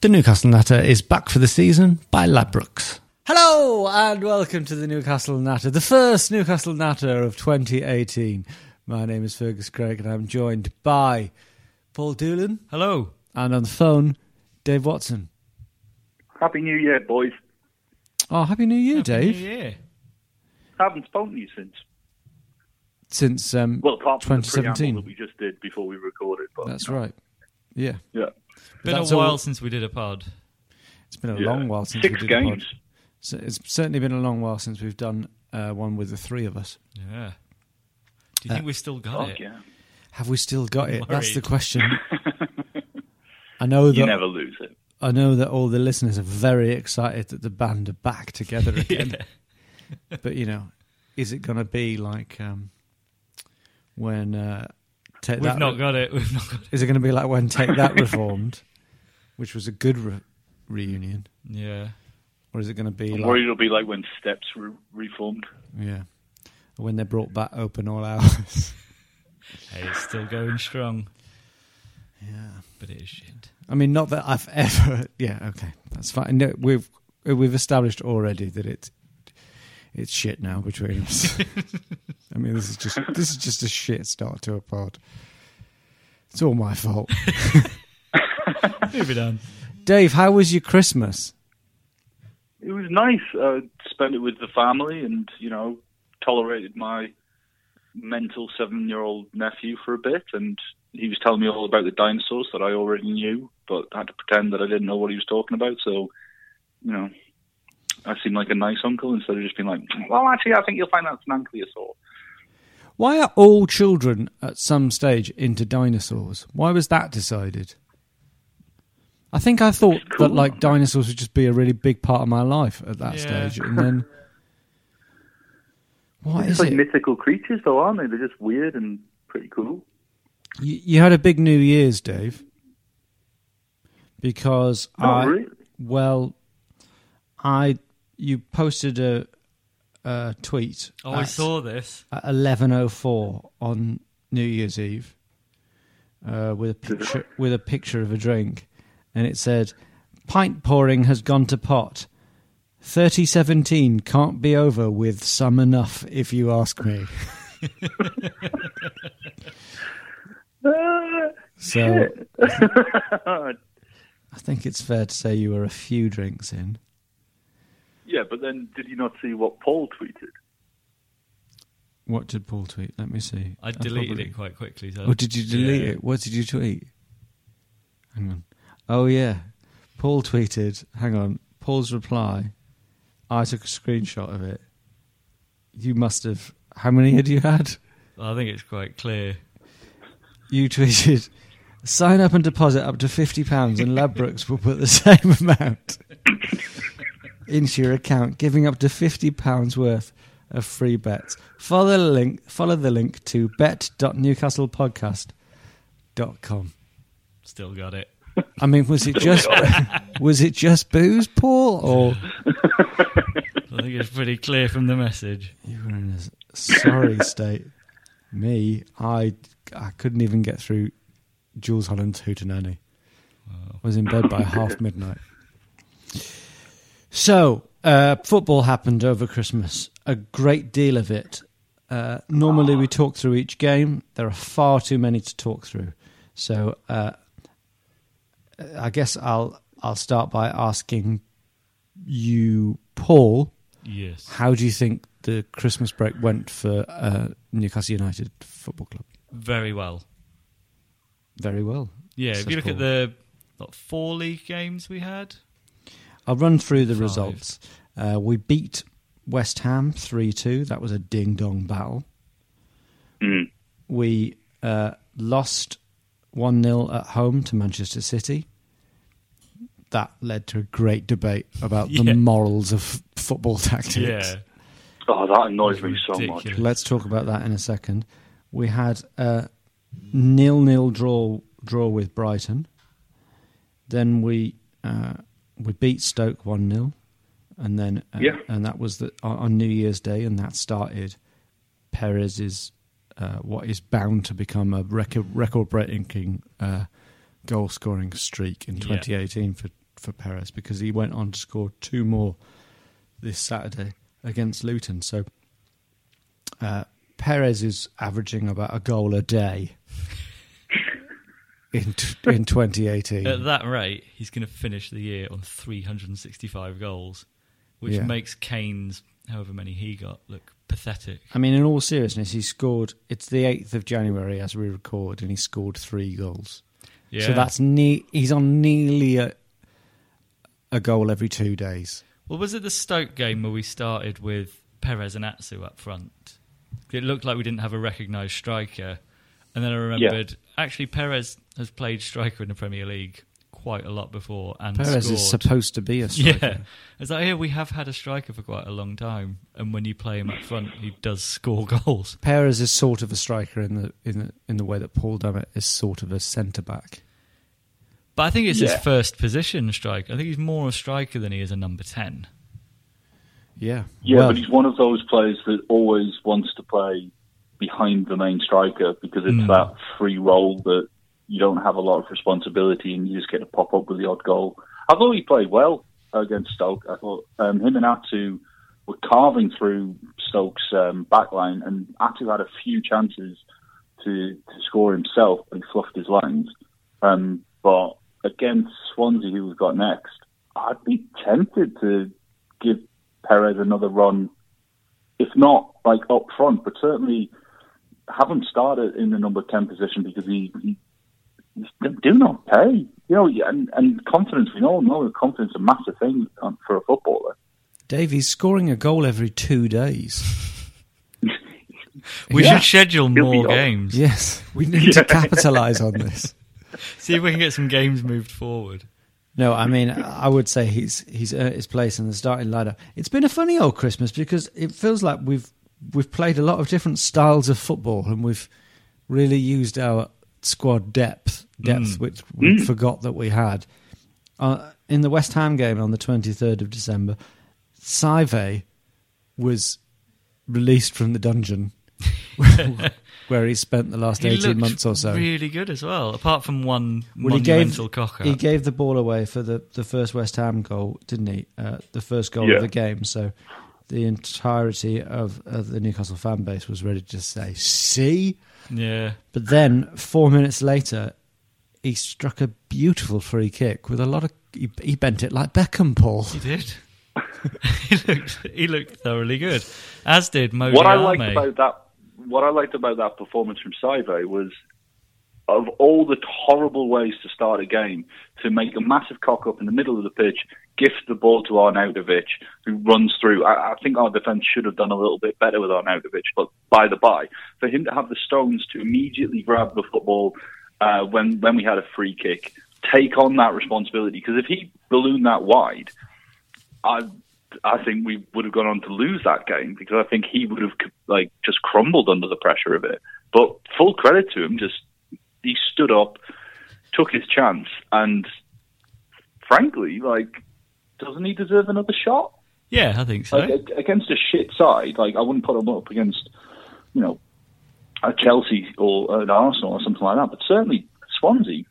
The Newcastle Natter is back for the season by Ladbrokes. Hello and welcome to the Newcastle Natter, the first Newcastle Natter of 2018. My name is Fergus Craig and I'm joined by Paul Doolan. Hello. And on the phone, Dave Watson. Happy New Year, boys. Oh, Happy New Year, Happy Dave. New Year. Haven't spoken to you since. Since um, Well, apart from the 2017. preamble that we just did before we recorded. But, That's right. Yeah. Yeah. Been a That's while all- since we did a pod. It's been a yeah. long while since Six we did a pod. games. So it's certainly been a long while since we've done uh, one with the three of us. Yeah. Do you think we've still got it? yeah. Have we still got it? That's the question. I know You that never lose it. I know that all the listeners are very excited that the band are back together again. but you know, is it going to be like um, when uh, take We've that? not got it. We've not got it. is it going to be like when Take That reformed, which was a good re- reunion, Yeah. or is it going to be I'm like worried it'll be like when Steps re- reformed. yeah, when they brought back Open All Hours? Hey, it's still going strong, yeah. but it is shit. I mean, not that I've ever. Yeah, okay, that's fine. No, we've we've established already that it's it's shit now between us. I mean, this is just this is just a shit start to a pod. It's all my fault. Moving on. Dave, how was your Christmas? It was nice. Uh, spent it with the family and, you know, tolerated my mental seven year old nephew for a bit. And he was telling me all about the dinosaurs that I already knew, but I had to pretend that I didn't know what he was talking about. So, you know, I seem like a nice uncle instead of just being like, mm, well, actually, I think you'll find that's an ankylosaur. Why are all children at some stage into dinosaurs? Why was that decided? I think I thought cool. that like dinosaurs would just be a really big part of my life at that Yeah. stage, and then what It's is like it? mythical creatures, though, aren't they? They're just weird and pretty cool. You, you had a big New Year's, Dave, because Not I really. well, I you posted a, a tweet Oh, I saw this. at eleven oh four on New Year's Eve uh, with a picture with a picture of a drink, and it said, "Pint pouring has gone to pot." 3017 can't be over with some enough, if you ask me. So I think it's fair to say you were a few drinks in. Yeah, but then did you not see what Paul tweeted? What did Paul tweet? Let me see. I deleted probably- it quite quickly. So Oh, did you delete Yeah. it? What did you tweet? Hang on. Oh yeah, Paul tweeted. Hang on. Paul's reply. I took a screenshot of it. You must have. How many had you had? I think it's quite clear. You tweeted. Sign up and deposit up to fifty pounds, and Ladbrokes will put the same amount into your account, giving up to fifty pounds worth of free bets. Follow the link. Follow the link to bet.newcastlepodcast.com. Still got it. I mean, was it just was it just booze, Paul, or I think it's pretty clear from the message. you were in a sorry state? Me, I I couldn't even get through Jools Holland's Hootenanny. I was in bed by half midnight. So, uh, football happened over Christmas. A great deal of it. Uh, normally, we talk through each game. There are far too many to talk through. So, uh, I guess I'll I'll start by asking you, Paul. Yes. How do you think the Christmas break went for uh, Newcastle United Football Club? Very well. Very well. Yeah, if you look Paul. at the what, four league games we had, I'll run through the Five. results. Uh, we beat West Ham three two. That was a ding dong battle. Mm. We uh, lost one 0 at home to Manchester City. That led to a great debate about Yeah. the morals of football tactics. yeah, Oh, that annoys me so Ridiculous. much. Let's talk about that in a second. We had a nil nil draw draw with Brighton. Then we uh, we beat Stoke one 0 and then uh, Yeah. and that was the, on, on New Year's Day, and that started Perez's uh, what is bound to become a record record breaking uh, goal scoring streak in Yeah. 2018 for for Perez because he went on to score two more this Saturday against Luton. So uh, Perez is averaging about a goal a day in t- in 2018. at that rate, he's going to finish the year on 365 goals, which Yeah. makes Kane's however many he got look pathetic. I mean, in all seriousness, he scored. It's the 8th of January as we record, and he scored three goals. Yeah. So that's ne- he's on nearly a, a goal every two days. Well, was it the Stoke game where we started with Perez and Atsu up front? It looked like we didn't have a recognised striker, and then I remembered actually Perez has played striker in the Premier League quite a lot before and Perez scored. is supposed to be a striker. Yeah, it's like here we have had a striker for quite a long time, and when you play him up front, he does score goals. Perez is sort of a striker in the in the in the way that Paul Dummett is sort of a centre back. But I think it's Yeah. his first position striker. I think he's more a striker than he is a number ten. Yeah, Yeah, Well, but he's one of those players that always wants to play behind the main striker because it's Mm. that free role that you don't have a lot of responsibility and you just get to pop up with the odd goal. I thought he played well against Stoke. I thought um, him and Atsu were carving through Stoke's um, backline, and Atsu had a few chances to, to score himself, but he fluffed his lines. Um, but against Swansea, who we've got next, I'd be tempted to give Perez another run, if not like up front, but certainly have him started in the number ten position because he, he he's do not pay. You know, and, and confidence. We all know that confidence is a massive thing um, for a footballer. Dave, he's scoring a goal every two days. We Yeah. should schedule He'll more games. Yes, we need to capitalise on this. See if we can get some games moved forward. No, I mean, I would say he's he's earned his place in the starting lineup. It's been a funny old Christmas because it feels like we've we've played a lot of different styles of football and we've really used our squad depth depth, which we forgot that we had. Uh, in the West Ham game on the twenty third of December, Saivet was released from the dungeon where he spent the last He eighteen months or so. really good as well. Apart from one Well, he gave monumental cocker. he gave the ball away for the, the first West Ham goal, didn't he? Uh, the first goal Yeah. of the game. So the entirety of, of the Newcastle fan base was ready to say, "See." yeah, But then four minutes later, he struck a beautiful free kick with a lot of. He, he bent it like Beckham, Paul. he did. he looked he looked thoroughly good, as did Modi What I liked about that, what I liked about that performance from Saivet was, of all the horrible ways to start a game, to make a massive cock up in the middle of the pitch, gift the ball to Arnautovic, who runs through. I, I think our defence should have done a little bit better with Arnautovic, but by the by, for him to have the stones to immediately grab the football uh, when when we had a free kick, take on that responsibility, because if he ballooned that wide, I I think we would have gone on to lose that game because I think he would have like just crumbled under the pressure of it. But full credit to him, just stood up, took his chance, and frankly, like, doesn't he deserve another shot? Yeah, I think so. Like against a shit side, like I wouldn't put him up against, you know, a Chelsea or an Arsenal or something like that. But certainly Swansea,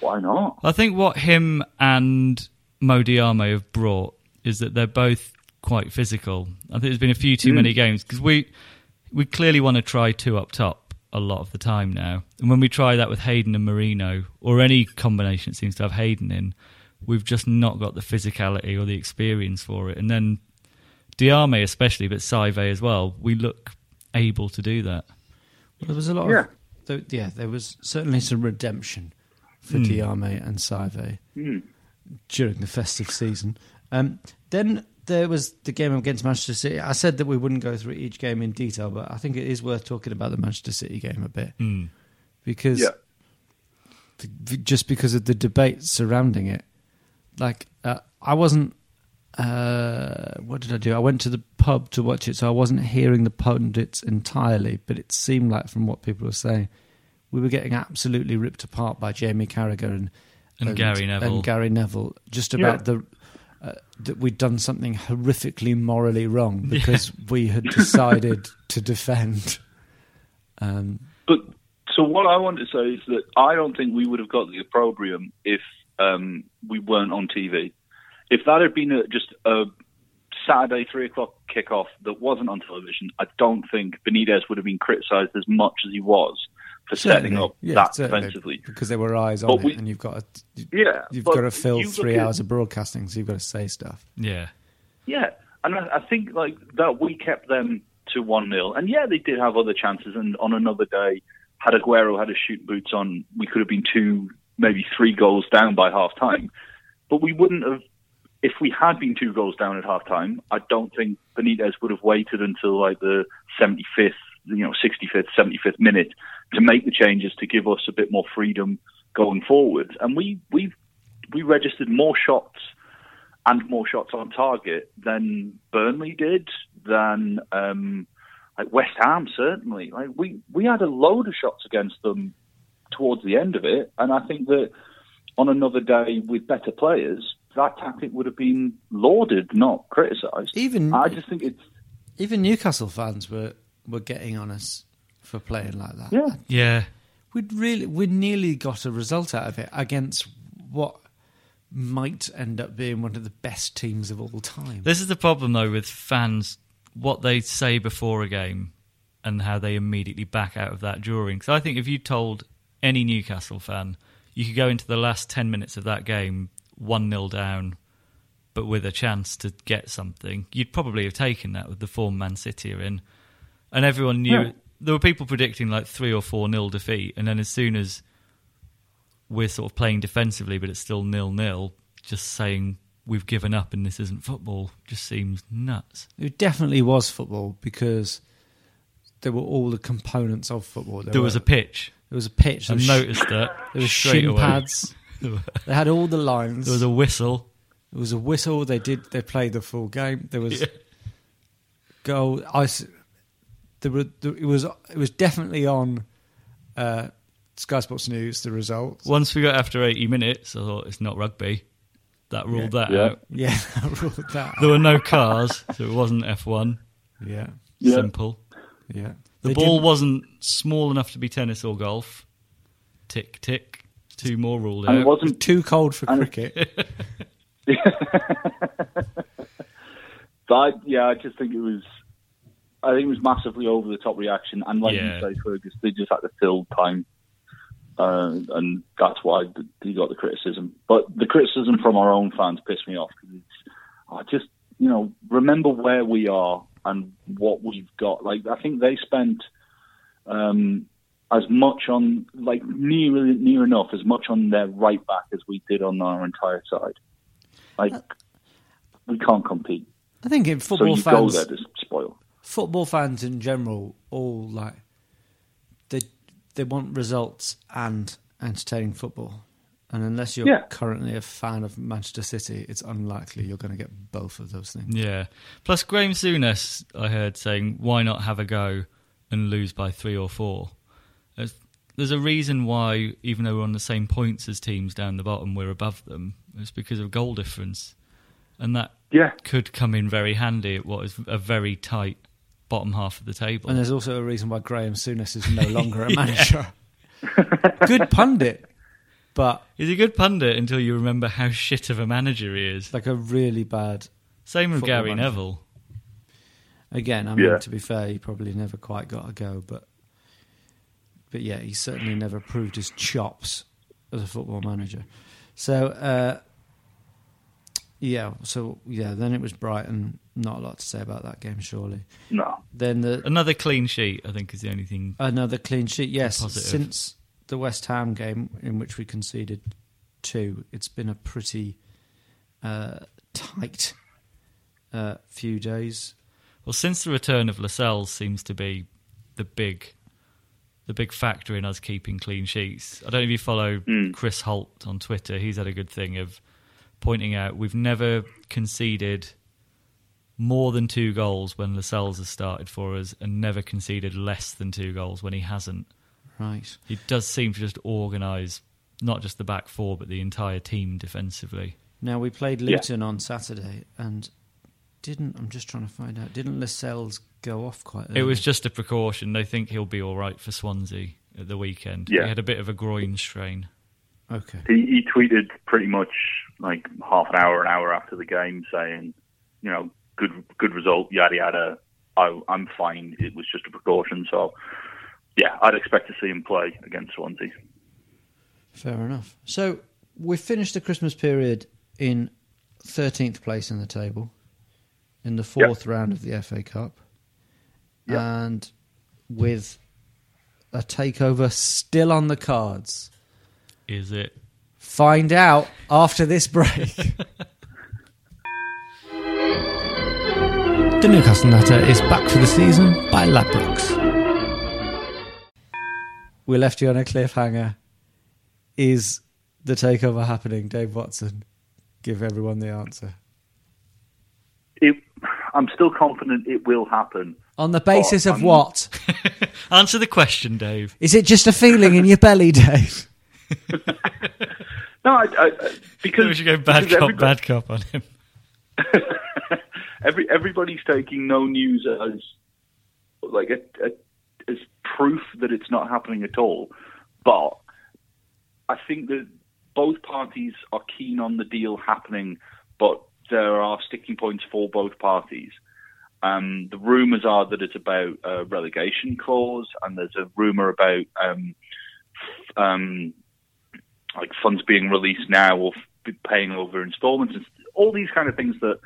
why not? I think what him and Mo Diame have brought is that they're both quite physical. I think there's been a few too Mm. many games because we we clearly want to try two up top a lot of the time now. And when we try that with Hayden and Merino, or any combination that seems to have Hayden in, we've just not got the physicality or the experience for it. And then Diame especially, but Saivet as well, we look able to do that. Well, there was a lot Yeah. of there, yeah, there was certainly some redemption for Mm. Diame and Saivet Mm. during the festive season. Um, then there was the game against Manchester City. I said that we wouldn't go through each game in detail, but I think it is worth talking about the Manchester City game a bit Mm. because Yeah. f- just because of the debate surrounding it. Like uh, I wasn't. Uh, what did I do? I went to the pub to watch it, so I wasn't hearing the pundits entirely. But it seemed like, from what people were saying, we were getting absolutely ripped apart by Jamie Carragher and And Gary Neville. and Gary Neville, just about the uh, that we'd done something horrifically morally wrong because we had decided to defend. Um, But so what I want to say is that I don't think we would have got the opprobrium if um, we weren't on TV. If that had been a, just a Saturday three o'clock kickoff that wasn't on television, I don't think Benitez would have been criticised as much as he was for setting certainly, up yeah, that certainly, defensively. because there were eyes on But it, we- and you've got to, Yeah, you've got to fill you look three at- hours of broadcasting, so you've got to say stuff. Yeah. Yeah, and I, I think like that we kept them to one 0 and yeah, they did have other chances. And on another day, had Aguero had his shoot boots on, we could have been two, maybe three goals down by half time. But we wouldn't have if we had been two goals down at half time. I don't think Benitez would have waited until like the seventy fifth, you know, sixty fifth, seventy fifth minute to make the changes to give us a bit more freedom going forward. And we we we registered more shots and more shots on target than Burnley did, than um, like West Ham certainly. Like we we had a load of shots against them towards the end of it, and I think that on another day with better players, that tactic would have been lauded, not criticised. Even I just think it's even Newcastle fans were were getting on us for playing like that. yeah. Yeah. We'd really we nearly got a result out of it against what might end up being one of the best teams of all time. This is the problem, though, with fans, what they say before a game and how they immediately back out of that during. So I think if you told any Newcastle fan, you could go into the last 10 minutes of that game 1 0 down, but with a chance to get something, you'd probably have taken that with the form Man City are in. And everyone knew. Yeah. There were people predicting like 3 or 4 nil defeat, and then as soon as we're sort of playing defensively, but it's still nil nil, just saying we've given up and this isn't football just seems nuts. It definitely was football because there were all the components of football. There was were- a pitch. there was a pitch. I There was, noticed that there was straight shin away. pads. They had all the lines. There was a whistle. There was a whistle. They did. They played the full game. There was Yeah. goal. I. s- There were. There, it was. It was definitely on uh, Sky Sports News. The results. Once we got after 80 minutes, I thought it's not rugby. That ruled that Yeah. out. Yeah, I ruled that. There were no cars, so it wasn't F1. Yeah, Yeah. Simple. yeah. The They ball didn't- wasn't small enough to be tennis or golf. Tick, tick. Two more ruled And it wasn't too cold for And- cricket. But I, yeah, I just think it was. I think it was massively over the top reaction, and like Yeah. you say, Fergus, they just had to fill time, uh, and that's why he got the criticism. But the criticism from our own fans pissed me off because it's. I just you know remember where we are and what we've got. Like I think they spent um, as much on like near near enough as much on their right back as we did on our entire side. Like we can't compete. I think in football you go fans, there to spoil. Football fans in general, all like they they want results and entertaining football. And unless you're Yeah. currently a fan of Manchester City, it's unlikely you're going to get both of those things. Yeah. Plus, Graham Souness, I heard saying, why not have a go and lose by three or four? There's, there's a reason why, even though we're on the same points as teams down the bottom, we're above them. It's because of goal difference. And that Yeah. could come in very handy at what is a very tight bottom half of the table. And there's also a reason why Graham Souness is no longer a manager. Good pundit, but He's a good pundit until you remember how shit of a manager he is. like a really bad. Same with Gary manager. Neville. Again, I mean, Yeah. to be fair, he probably never quite got a go, but but yeah, he certainly never proved his chops as a football manager. So, uh, yeah, so yeah, then it was Brighton. Not a lot to say about that game, surely. No. Then the Another clean sheet, I think, is the only thing. another clean sheet. Yes, Positive. since the West Ham game in which we conceded two, it's been a pretty uh, tight uh, few days. Well, since the return of Lascelles seems to be the big, the big factor in us keeping clean sheets. I don't know if you follow Chris Holt on Twitter. He's had a good thing of pointing out we've never conceded more than two goals when Lascelles has started for us, and never conceded less than two goals when he hasn't. Right. He does seem to just organise not just the back four, but the entire team defensively. Now we played Luton on Saturday, and didn't I'm just trying to find out. Didn't Lascelles go off quite? Early? It was just a precaution. They think he'll be all right for Swansea at the weekend. Yeah. He had a bit of a groin strain. okay. He, he tweeted pretty much like half an hour, an hour after the game, saying, you know, good good result, yada yada. I, I'm fine. It was just a precaution. So, yeah, I'd expect to see him play against Swansea. Fair enough. So we finished the Christmas period in 13th place in the table in the fourth round of the FA Cup, Yep. and with a takeover still on the cards. Is it? Find out after this break. the Newcastle Natter is back for the season by Ladbrokes. We left you on a cliffhanger. Is the takeover happening, Dave Watson? Give everyone the answer. It, I'm still confident it will happen. On the basis of I'm- what? Answer the question, Dave. Is it just a feeling in your belly, Dave? No, I, I, I- because we should go bad cop, everybody- bad cop on him. Every everybody's taking no news as like a, a, as proof that it's not happening at all. But I think that both parties are keen on the deal happening, but there are sticking points for both parties. Um, the rumours are that it's about a relegation clause, and there's a rumour about um, um, like funds being released now or f- paying over instalments, and all these kind of things that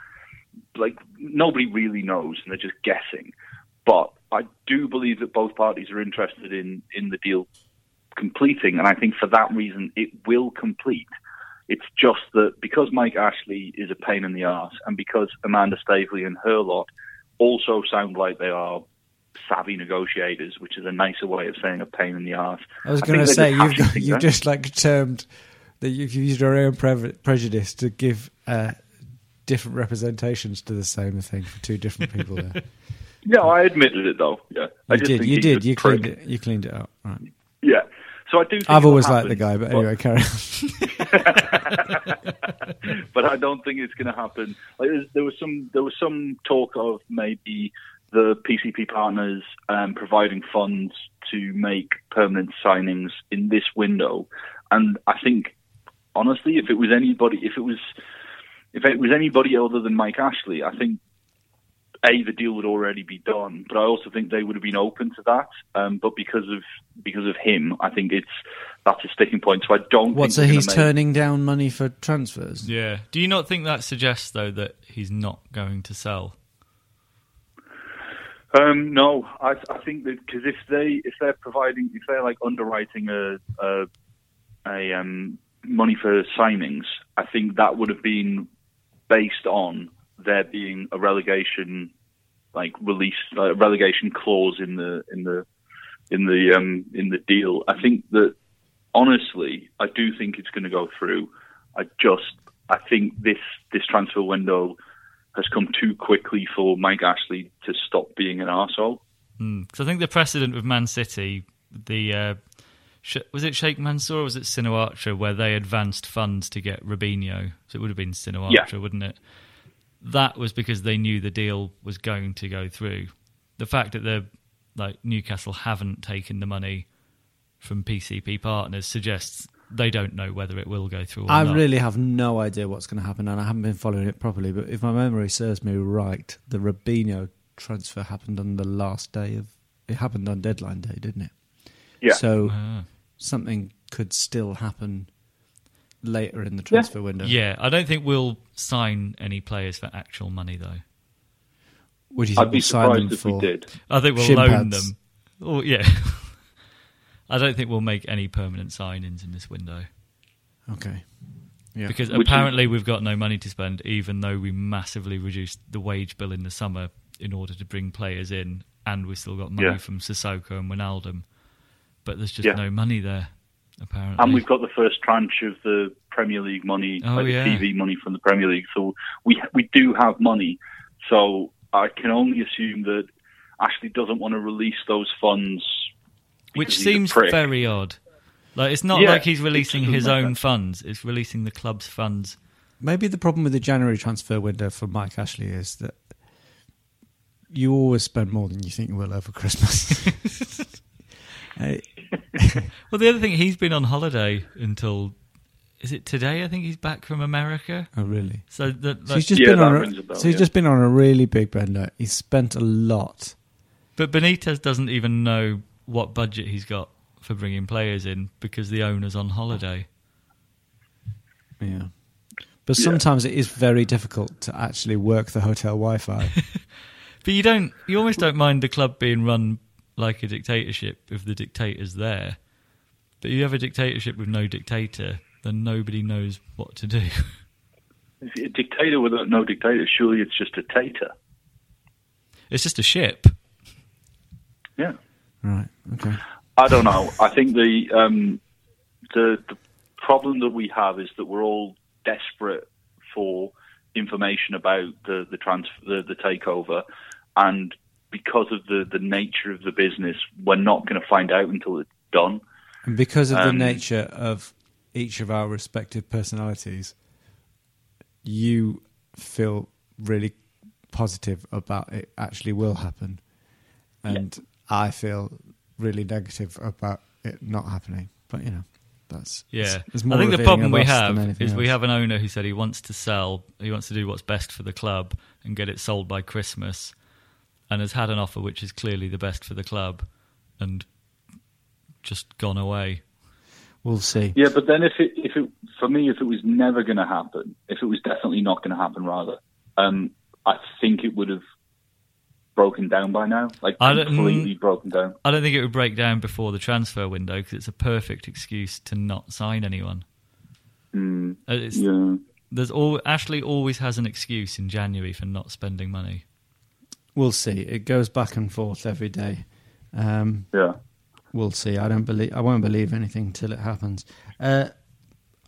like nobody really knows, and they're just guessing. But I do believe that both parties are interested in in the deal completing, and I think for that reason it will complete. It's just that because Mike Ashley is a pain in the arse, and because Amanda Staveley and her lot also sound like they are savvy negotiators, which is a nicer way of saying a pain in the arse. I was going to say you've just you've just like termed that you've used your own pre- prejudice to give uh, different representations to the same thing for two different people. There, Yeah, I admitted it though. Yeah, I you did, you did, you prick. cleaned it, you cleaned it up. Right. Yeah, so I do. Think I've always liked the guy, but anyway, carry on. but I don't think it's going to happen. Like, there was some there was some talk of maybe the PCP partners um, providing funds to make permanent signings in this window, and I think honestly, if it was anybody, if it was if it was anybody other than Mike Ashley, I think a the deal would already be done, but I also think they would have been open to that. Um, but because of because of him, I think it's that's a sticking point. So I don't. What? think So he's make- turning down money for transfers? Yeah. Do you not think that suggests though that he's not going to sell? Um, no, I, I think that because if they if they're providing if they're like underwriting a a, a um, money for signings, I think that would have been based on there being a relegation like release a relegation clause in the in the in the um, in the deal. I think that honestly, I do think it's going to go through. I just I think this this transfer window has come too quickly for Mike Ashley to stop being an arsehole. Because I think the precedent with Man City, the uh, was it Sheikh Mansour or was it Shinawatra where they advanced funds to get Robinho? So it would have been Shinawatra, Yeah. wouldn't it? That was because they knew the deal was going to go through. The fact that the like Newcastle haven't taken the money from PCP partners suggests they don't know whether it will go through or I not. really have no idea what's going to happen, and I haven't been following it properly. But if my memory serves me right, the Robinho transfer happened on the last day of. It happened on deadline day, didn't it? Yeah. So Ah. Something could still happen later in the transfer window. Yeah, I don't think we'll sign any players for actual money though. Would you think I'd be we'll sign them surprised if for? we did. I think we'll Shin loan pads. them. Oh yeah. I don't think we'll make any permanent signings in this window Okay. Yeah. because Which is- apparently we've got no money to spend, even though we massively reduced the wage bill in the summer in order to bring players in, and we still got money Yeah. from Sissoko and Wijnaldum. But there's just Yeah. no money there, apparently. And we've got the first tranche of the Premier League money, Oh, like yeah. the TV money from the Premier League. So we we do have money. So I can only assume that Ashley doesn't want to release those funds. Which because he's a seems very odd. Like it's not Yeah, like he's releasing his own sense. funds; it's releasing the club's funds. Maybe the problem with the January transfer window for Mike Ashley is that you always spend more than you think you will over Christmas. Uh, Well, the other thing, he's been on holiday until is it today? I think he's back from America. oh, really? So that, So he's just Yeah, been on. A, rings a bell, so he's yeah. just been on a really big bender. He's spent a lot. but Benitez doesn't even know what budget he's got for bringing players in because the owner's on holiday. Yeah. But Yeah. sometimes it is very difficult to actually work the hotel Wi-Fi. But you don't, you almost don't mind the club being run like a dictatorship if the dictator's there. But you have a dictatorship with no dictator, then nobody knows what to do. If you're a dictator without no dictator, surely it's just a tater. It's just a ship. Yeah. right. Okay. I don't know. I think the um, the the problem that we have is that we're all desperate for information about the the transfer the, the takeover, and because of the the nature of the business, we're not going to find out until it's done. And because of the Um, nature of each of our respective personalities, you feel really positive about it actually will happen. And I feel really negative about it not happening. But, you know, that's. Yeah, it's- it's I think the problem we have than anything is we have an owner who said he wants to sell, he wants to do what's best for the club and get it sold by Christmas, and has had an offer which is clearly the best for the club, and just gone away. We'll see. Yeah, but then if it if it for me if it was never going to happen, if it was definitely not going to happen, rather, um, I think it would have broken down by now, like I don't- completely broken down. I don't think it would break down before the transfer window because it's a perfect excuse to not sign anyone. Mm, Uh, It's, yeah. There's all Ashley always has an excuse in January for not spending money. We'll see. It goes back and forth every day. Um, Yeah. we'll see. I don't believe. I won't believe anything till it happens. Uh,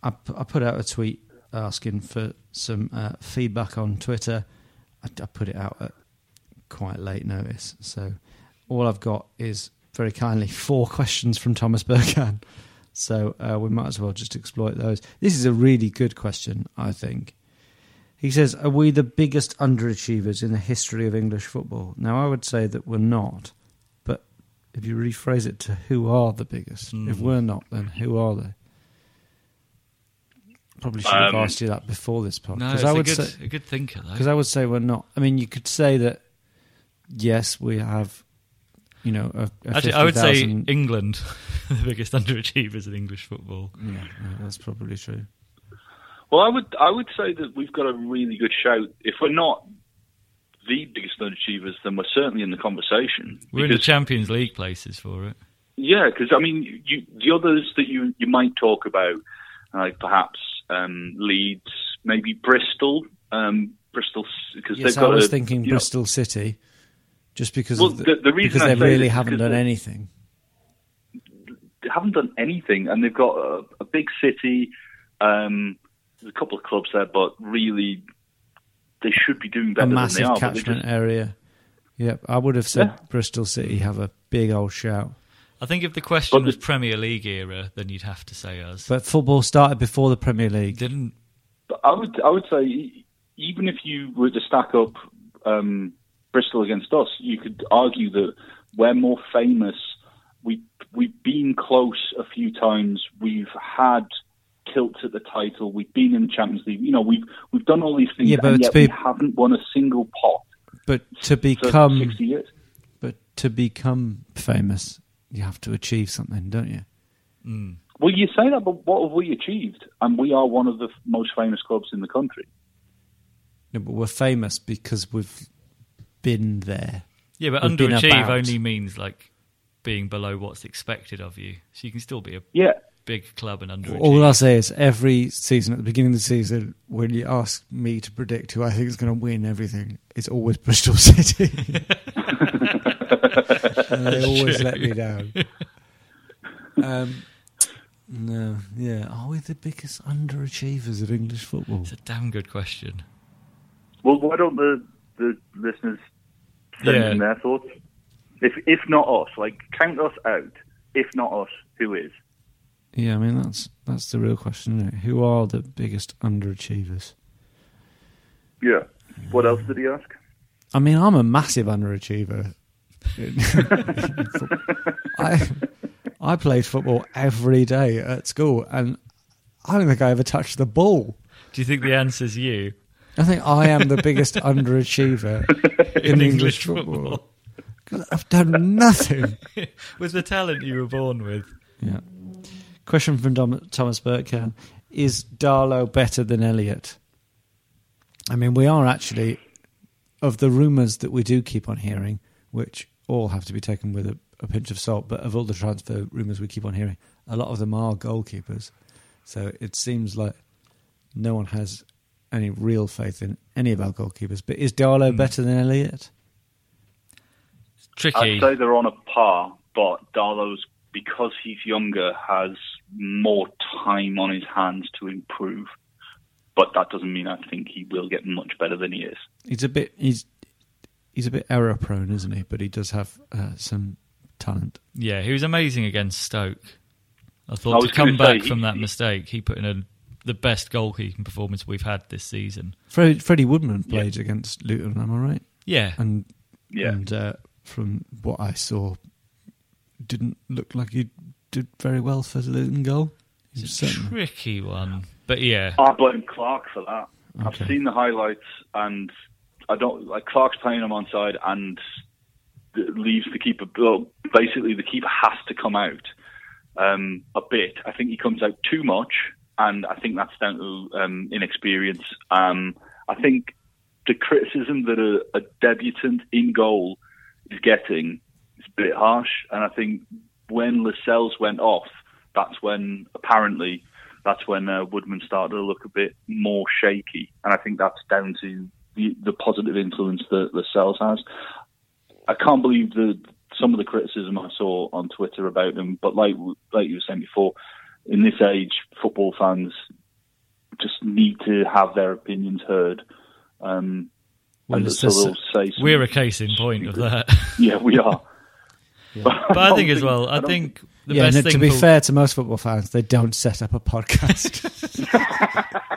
I, I put out a tweet asking for some uh, feedback on Twitter. I, I put it out at quite late notice, so all I've got is very kindly four questions from Thomas Burkhan. So uh, we might as well just exploit those. This is a really good question, I think. He says, "Are we the biggest underachievers in the history of English football?" Now, I would say that we're not. But if you rephrase it to who are the biggest, if Mhm. we're not, then who are they? Probably should have Um, asked you that before this podcast. No, Because it's I a would good, say a good thinker though. because I would say we're not. I mean, you could say that. Yes, we have. You know, a, a Actually, I would say England, the biggest underachievers in English football. Yeah, yeah, that's probably true. Well, I would I would say that we've got a really good shout. If we're not the biggest underachievers, then we're certainly in the conversation. We're in the Champions League places for it. Yeah, because I mean, you, the others that you you might talk about, like perhaps um, Leeds, maybe Bristol, um, Bristol, because Yes, they've I got. was a, thinking you know, Bristol City, just because Well, of the, the- the reason because I they really haven't done anything. they haven't done anything, and they've got a, a big city. Um, there's a couple of clubs there, but really, they should be doing A better than they massive are. but they catchment just- area. Yep, I would have said Yeah. Bristol City have a big old shout. I think if the question But was the- Premier League era, then you'd have to say us. But football started before the Premier League. Didn't But I would I would say even if you were to stack up um, Bristol against us, you could argue that we're more famous. We we've been close a few times. We've had tilts at the title. We've been in the Champions League. You know, we've we've done all these things, Yeah, but and to yet be- we haven't won a single pot But to for become, sixty years. but to become famous, you have to achieve something, don't you? Mm. Well, you say that, but what have we achieved? And we are one of the f- most famous clubs in the country. No, but we're famous because we've been there. Yeah, but We've underachieve only means like being below what's expected of you. So you can still be a Yeah, big club and underachieve. All I'll say is every season, at the beginning of the season, when you ask me to predict who I think is going to win everything, it's always Bristol City. and they always let me down. Um, no, yeah. Are we the biggest underachievers of English football? It's a damn good question. Well, why don't the the listeners send Yeah. in their thoughts? If if not us, like count us out. If not us, who is? Yeah, I mean that's that's the real question, isn't it? Who are the biggest underachievers? Yeah. What else did he um, ask? I mean, I'm a massive underachiever. I I played football every day at school, and I don't think I ever touched the ball. Do you think the answer's you? I think I am the biggest underachiever in, English, football. I've done nothing. with the talent you were born with. Yeah. Question from Dom- Thomas Burkham: Is Darlow better than Elliot? I mean, we are actually of the rumours that we do keep on hearing, which all have to be taken with a, a pinch of salt. But of all the transfer rumours we keep on hearing, a lot of them are goalkeepers. So it seems like no one has any real faith in any of our goalkeepers. But is Darlow hmm. better than Elliot? It's tricky. I'd say they're on a par, but Darlow's because he's younger has more time on his hands to improve. But that doesn't mean I think he will get much better than he is. He's a bit he's he's a bit error prone, isn't he? But he does have uh, some talent. Yeah, he was amazing against Stoke. I I thought was to come gonna say, back he- from that he- mistake, he put in a, the best goalkeeping performance we've had this season. Fred, Freddie Woodman played against Luton, am I right? Yeah, And Yeah. and uh, from what I saw, didn't look like he did very well for the Luton goal. It's a certainly- tricky one. But yeah, I blame Clark for that. Okay. I've seen the highlights, and I don't like Clark's playing him on side and leaves the keeper. Well, basically, the keeper has to come out um, a bit. I think he comes out too much, and I think that's down to um, inexperience. Um, I think the criticism that a, a debutant in goal is getting is a bit harsh, and I think when Lascelles went off, that's when apparently that's when uh, Woodman started to look a bit more shaky, and I think that's down to the, the positive influence that Lascelles has. I can't believe the some of the criticism I saw on Twitter about him, but like like you were saying before, in this age, football fans just need to have their opinions heard. Um, Well, so we're a case in point of that. yeah, we are. But I think as well, I don't think the yeah, best no, thing to be for, fair to most football fans, they don't set up a podcast.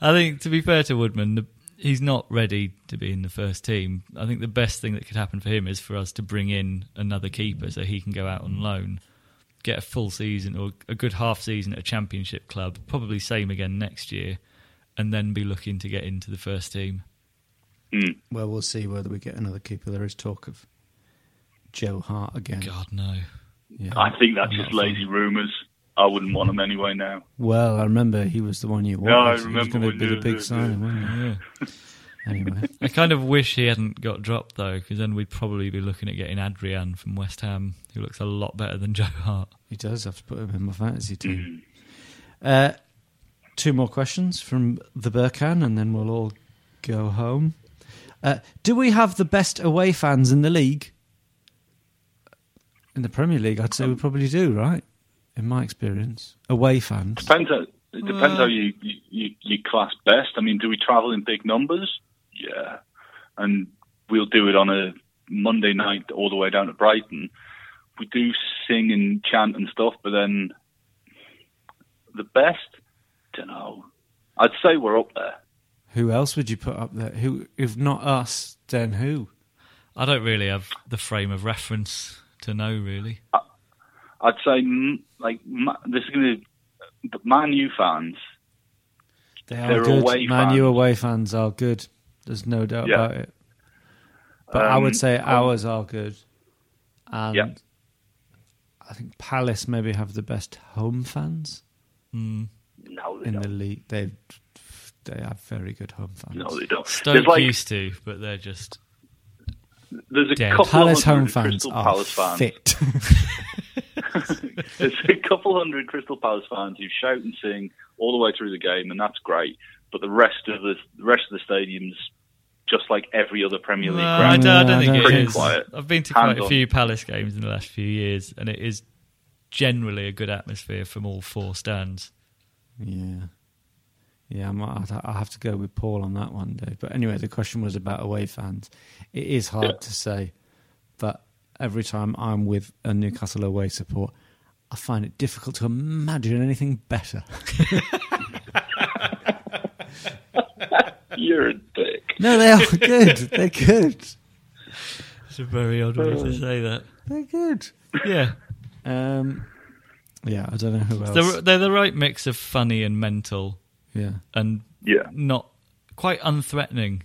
I think to be fair to Woodman, the, he's not ready to be in the first team. I think the best thing that could happen for him is for us to bring in another keeper so he can go out on loan, get a full season or a good half season at a championship club, probably same again next year, and then be looking to get into the first team. Hmm. well, we'll see whether we get another keeper. There is talk of Joe Hart again. God no. Yeah. I think that's I'm just not a lazy rumours. I wouldn't want him anyway now. Well, I remember he was the one you wanted. Yeah, I He was going to be the big the- signing, wasn't he? Yeah. Anyway, I kind of wish he hadn't got dropped though, because then we'd probably be looking at getting Adrian from West Ham, who looks a lot better than Joe Hart. he does have to put him in my fantasy Mm-hmm. team. Uh, two more questions from the Burkan, and then we'll all go home. Uh, do we have the best away fans in the league? In the Premier League, I'd say we um, probably do, right? In my experience, away fans. Depends how, it depends mm. how you, you, you, you class best. I mean, do we travel in big numbers? Yeah. And we'll do it on a Monday night all the way down to Brighton. We do sing and chant and stuff, but then the best, don't know. I'd say we're up there. Who else would you put up there? Who, if not us, then who? I don't really have the frame of reference to know really. I'd say like Ma- this is going to Man U fans. They are They're good. away Man U fans. away fans are good. There's no doubt Yeah. about it. But I would Um, say um, ours are good. and Yeah. I think Palace maybe have the best home fans Mm. No, they in don't. the league. They they have very good home fans. No, they don't. Stoke like used to, but they're just there's a Dead. couple Palace of home hundred fans Crystal are Palace fans. fit. There's a couple hundred Crystal Palace fans who shout and sing all the way through the game, and that's great. But the rest of the, the rest of the stadium's just like every other Premier League No, I ground. don't, I don't think I it don't think is. so. Quiet. I've been to Hands quite a on. few Palace games in the last few years, and it is generally a good atmosphere from all four stands. Yeah. Yeah, I might, I'd- I'll have to go with Paul on that one, Dave. But anyway, the question was about away fans. It is hard Yeah. to say, but every time I'm with a Newcastle away support, I find it difficult to imagine anything better. You're a dick. No, they are good. They're good. It's a very odd way to say that. They're good. Yeah, Um, yeah, I don't know who else. they're, they're the right mix of funny and mental, yeah. and Yeah. not quite unthreatening.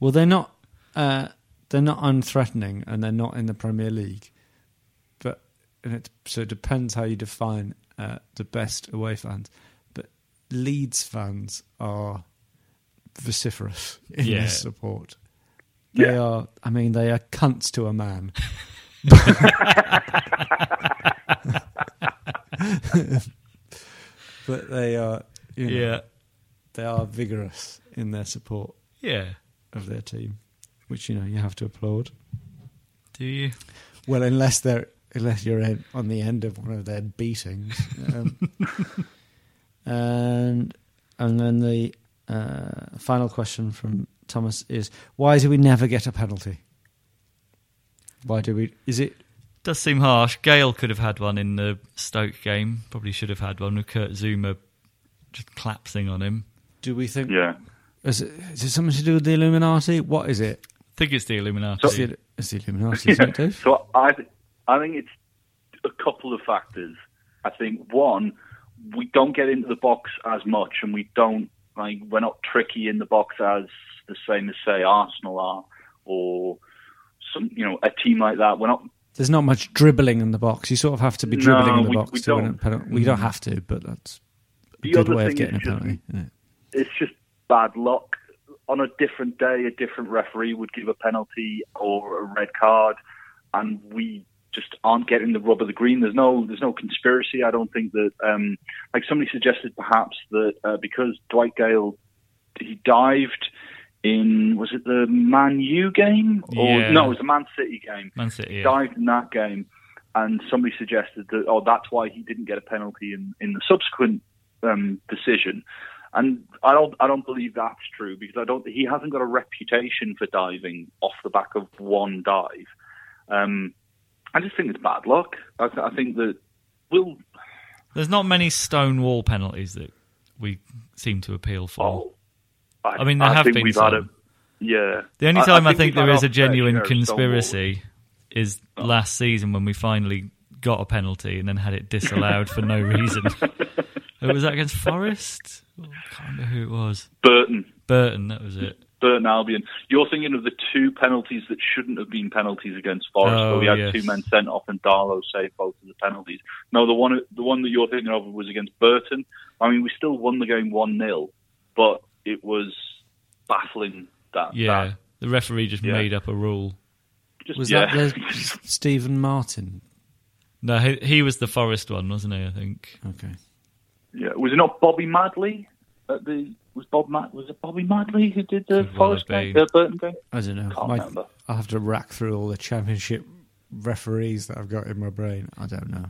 Well, they're not. Uh, they're not unthreatening, and they're not in the Premier League. But and it, so it depends how you define uh, the best away fans. But Leeds fans are vociferous in Yeah. their support. They Yeah. are. I mean, they are cunts to a man. but they are. You know, Yeah, They are vigorous in their support yeah. of their team, which you know you have to applaud. Do you? Well, unless they're unless you're in, on the end of one of their beatings, um, and and then the uh, final question from Thomas is: Why do we never get a penalty? Why do we? Is it? Does seem harsh. Gayle could have had one in the Stoke game. Probably should have had one with Kurt Zouma just collapsing on him. Do we think? Yeah. Is it, is it something to do with the Illuminati? What is it? I think it's the Illuminati. It's the, it's the Illuminati, isn't it, Dave? So I, th- I think it's a couple of factors. I think one, we don't get into the box as much, and we don't like we're not tricky in the box as the same as say Arsenal are, or some you know a team like that. We're not. There's not much dribbling in the box. You sort of have to be No, dribbling in the we- box we to win a don't. Penalty. We don't have to, but that's a The good other way of thing getting a penalty. It's just bad luck. On a different day, a different referee would give a penalty or a red card, and we just aren't getting the rub of the green. There's no, there's no conspiracy. I don't think that, um, like somebody suggested, perhaps that uh, because Dwight Gayle he dived in, was it the Man U game or Yeah. no, it was the Man City game. Man City. He Yeah. dived in that game, and somebody suggested that oh, that's why he didn't get a penalty in in the subsequent um, decision. And I don't, I don't believe that's true because I don't. He hasn't got a reputation for diving off the back of one dive. Um, I just think it's bad luck. I, th- I think that we'll. There's not many stone wall penalties that we seem to appeal for. Oh, I, I mean, there have think been some. a. Yeah. The only time I, we've think there is a genuine share of stonewalls. conspiracy is last season when we finally got a penalty and then had it disallowed for no reason. Who was that against Forest? Oh, I can't remember who it was. Burton. Burton, that was it. Burton Albion. You're thinking of the two penalties that shouldn't have been penalties against Forest. Oh, where we had yes. two men sent off and Darlow saved both of the penalties. No, the one the one that you're thinking of was against Burton. I mean, we still won the game one 0 but it was baffling that. Yeah, that the referee just Yeah. made up a rule. just, Was yeah. that Stephen Martin? No, he, he was the Forest one, wasn't he? I think. Okay. Yeah. Was it not Bobby Madley? At the was Bob Mad, was it Bobby Madley who did the Could well Forest game, the Burton game? I don't know. Can't My- remember. I'll have to rack through all the championship referees that I've got in my brain. I don't know.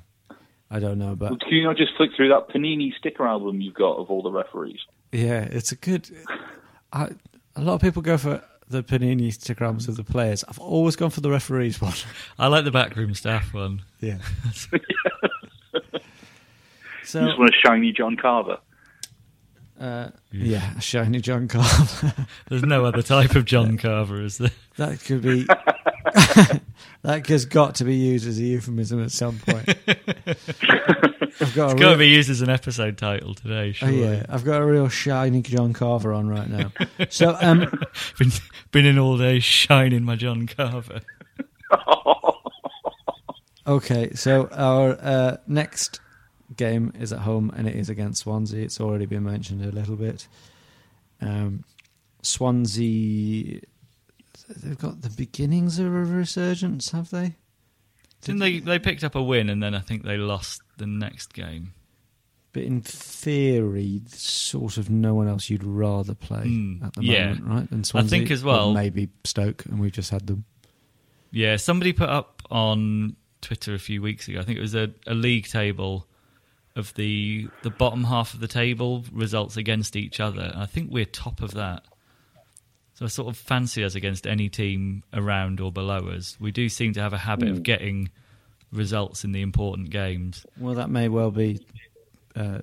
I don't know, Well, but Can you not just flick through that Panini sticker album you've got of all the referees? yeah, it's a good. I, a lot of people go for the Panini Instagrams of the players. I've always gone for the referees one. I like the backroom staff one. Yeah. You so just want a shiny John Carver. uh, yeah, shiny John Carver. There's no other type of John Carver, is there? that could be. that has got to be used as a euphemism at some point. I've got a It's got real- to be used as an episode title today. Oh, Surely. yeah, I've got a real shiny John Carver on right now. So, um, been been in all day shining my John Carver. Okay, so our uh, next game is at home and it is against Swansea. It's already been mentioned a little bit. Um, Swansea, they've got the beginnings of a resurgence, have they? Didn't they? They picked up a win and then I think they lost the next game. But in theory, sort of no one else you'd rather play Mm, at the yeah. moment, right? Than Swansea. think as well- maybe Stoke, and we've just had them. Yeah, somebody put up on Twitter a few weeks ago. I think it was a, a league table of the the bottom half of the table results against each other. I think we're top of that. So I sort of fancy us against any team around or below us. We do seem to have a habit of getting results in the important games. Well, that may well be uh,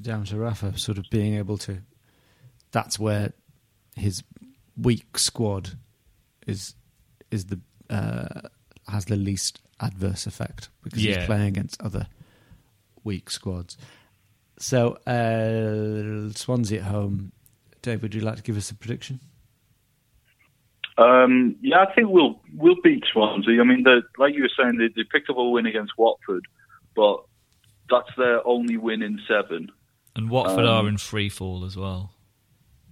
down to Rafa sort of being able to. That's where his weak squad is is the uh, has the least adverse effect because Yeah. he's playing against other weak squads. So uh, Swansea at home. Dave, would you like to give us a prediction? Um, yeah, I think we'll we'll beat Swansea. I mean, the, like you were saying, they, they picked up a win against Watford, but that's their only win in seven. And Watford Um, are in free fall as well.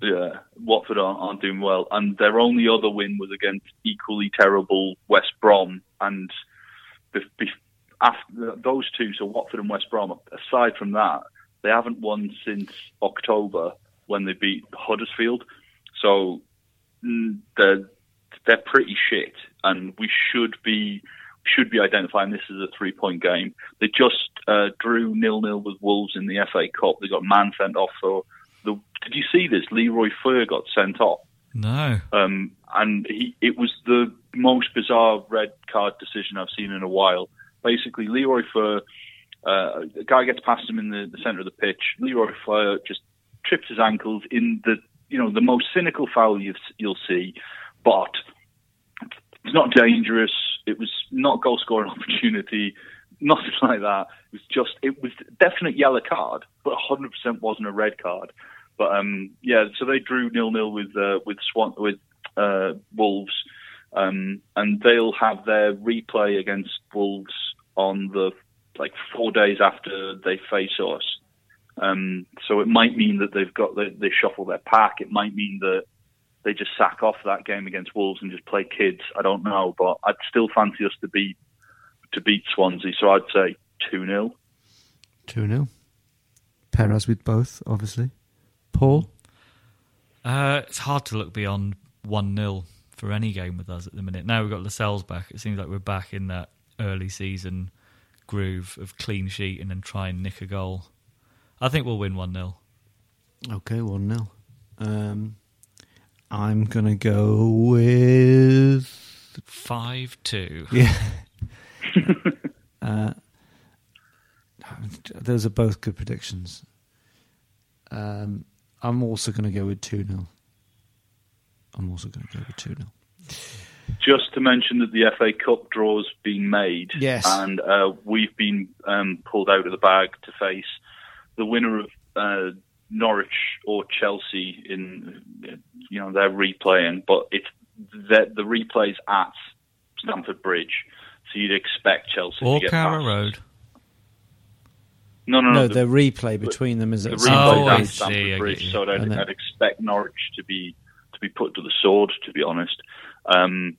Yeah, Watford aren't, aren't doing well, and their only other win was against equally terrible West Brom. And the, the, after those two, so Watford and West Brom, aside from that, they haven't won since October when they beat Huddersfield. So mm, they're they're pretty shit, and we should be should be identifying this as a three point game. They just uh, drew nil nil with Wolves in the FA Cup. They got man sent off for the. Did you see this? Leroy Fer got sent off, No. um, and he it was the most bizarre red card decision I've seen in a while. Basically, Leroy Fer, uh, a guy gets past him in the, the centre of the pitch. Leroy Fer just trips his ankles in the you know the most cynical foul you've, you'll see, but it's not dangerous. It was not goal scoring opportunity, nothing like that. It was just it was definite yellow card, but 100% wasn't a red card. But um, yeah, so they drew nil nil with uh, with Swan with uh, Wolves, um, and they'll have their replay against Wolves on the like four days after they face us. Um, so it might mean that they've got they, they shuffle their pack. It might mean that they just sack off that game against Wolves and just play kids. I don't know, but I'd still fancy us to beat to beat Swansea. So I'd say two 0 Two 0 Perez with both, obviously. Paul. Uh, it's hard to look beyond 1 0 for any game with us at the minute. Now we've got Lascelles back. It seems like we're back in that early season groove of clean sheet and then try and nick a goal. I think we'll win 1 0. Okay, one 0 Um, I'm gonna go with 5 2. yeah. uh, those are both good predictions. Um, I'm also going to go with two 0 I'm also going to go with two 0 Just to mention that the FA Cup draw's been made, Yes. and uh, we've been um, pulled out of the bag to face the winner of uh, Norwich or Chelsea in you know they're replaying, but it's the, the replays at Stamford Bridge, so you'd expect Chelsea Or to get Carrow past. Road. No, no, No, no. the, replay between them is the at replay Oh, Stamford at Bridge. see, Stamford I get Bridge, so I'd, then- I'd expect Norwich to be to be put to the sword. To be honest, um,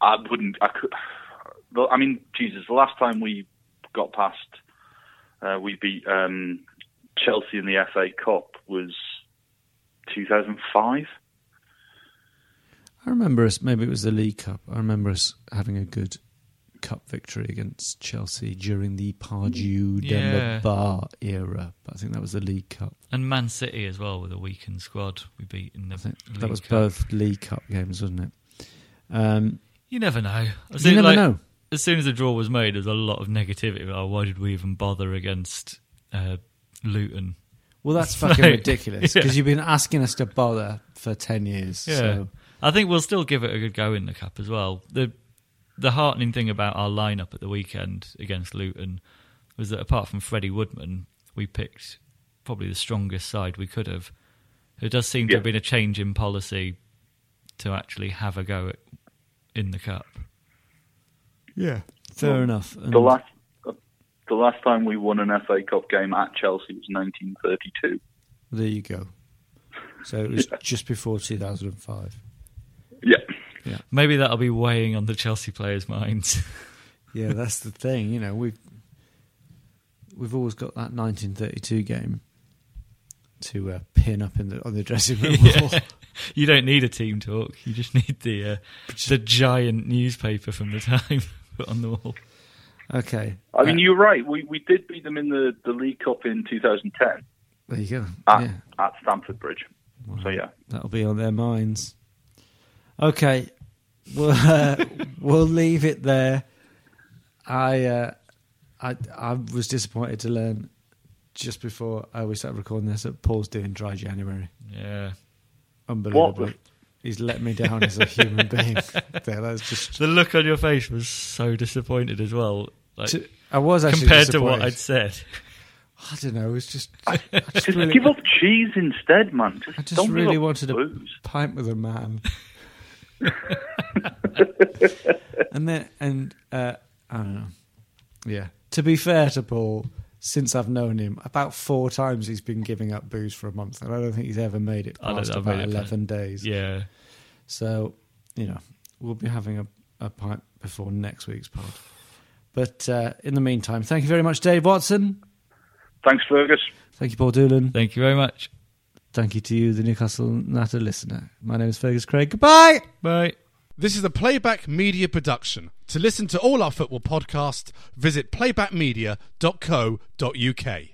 I wouldn't. I could. Well, I mean, Jesus, the last time we got past, uh, we beat um, Chelsea in the FA Cup was 2005. I remember us. Maybe it was the League Cup. I remember us having a good cup victory against Chelsea during the Pardew Yeah. Demba era. But I think that was the League Cup. And Man City as well with a weakened squad we beat in the I think League that was Cup. both League Cup games, wasn't it? Um, You never know. I you never like, know. As soon as the draw was made, there was a lot of negativity. Oh, why did we even bother against uh, Luton? Well, that's fucking Like, ridiculous because yeah. you've been asking us to bother for ten years. Yeah, So I think we'll still give it a good go in the cup as well. the The heartening thing about our lineup at the weekend against Luton was that apart from Freddie Woodman, we picked probably the strongest side we could have. There does seem to have been a change in policy to actually have a go at, in the cup. yeah, Fair well, enough. And the last the last time we won an FA Cup game at Chelsea was 1932. There you go. So it was yeah. just before 2005. Yeah. Yeah. Maybe that'll be weighing on the Chelsea players' minds. yeah, that's the thing. You know, we've we've always got that 1932 game to uh, pin up in the on the dressing room wall. You don't need a team talk. You just need the uh, the giant newspaper from the time put on the wall. Okay. I mean, uh, you're right. We we did beat them in the, the League Cup in 2010. There you go. At, yeah. at Stamford Bridge. Well, so yeah, that'll be on their minds. Okay, we'll uh, we'll leave it there. I uh, I I was disappointed to learn just before I we started recording this that Paul's doing dry January. Yeah, unbelievable. He's let me down as a human being. there, that's just the look on your face was so disappointed as well. Like, to, I was actually compared to what I'd said. I don't know. It's just I, I just, just really, give up cheese instead, man. Just I just really wanted booze. a pint with a man. and then and uh, I don't know. Yeah. To be fair to Paul, since I've known him, about four times he's been giving up booze for a month, and I don't think he's ever made it past about eleven days. Yeah. So, you know, we'll be having a, a pint before next week's pod. But uh, in the meantime, thank you very much, Dave Watson. Thanks, Fergus. Thank you, Paul Doolan. Thank you very much. Thank you to you, the Newcastle Natter listener. My name is Fergus Craig. Goodbye. Bye. This is a Playback Media production. To listen to all our football podcasts, visit playbackmedia.co.uk.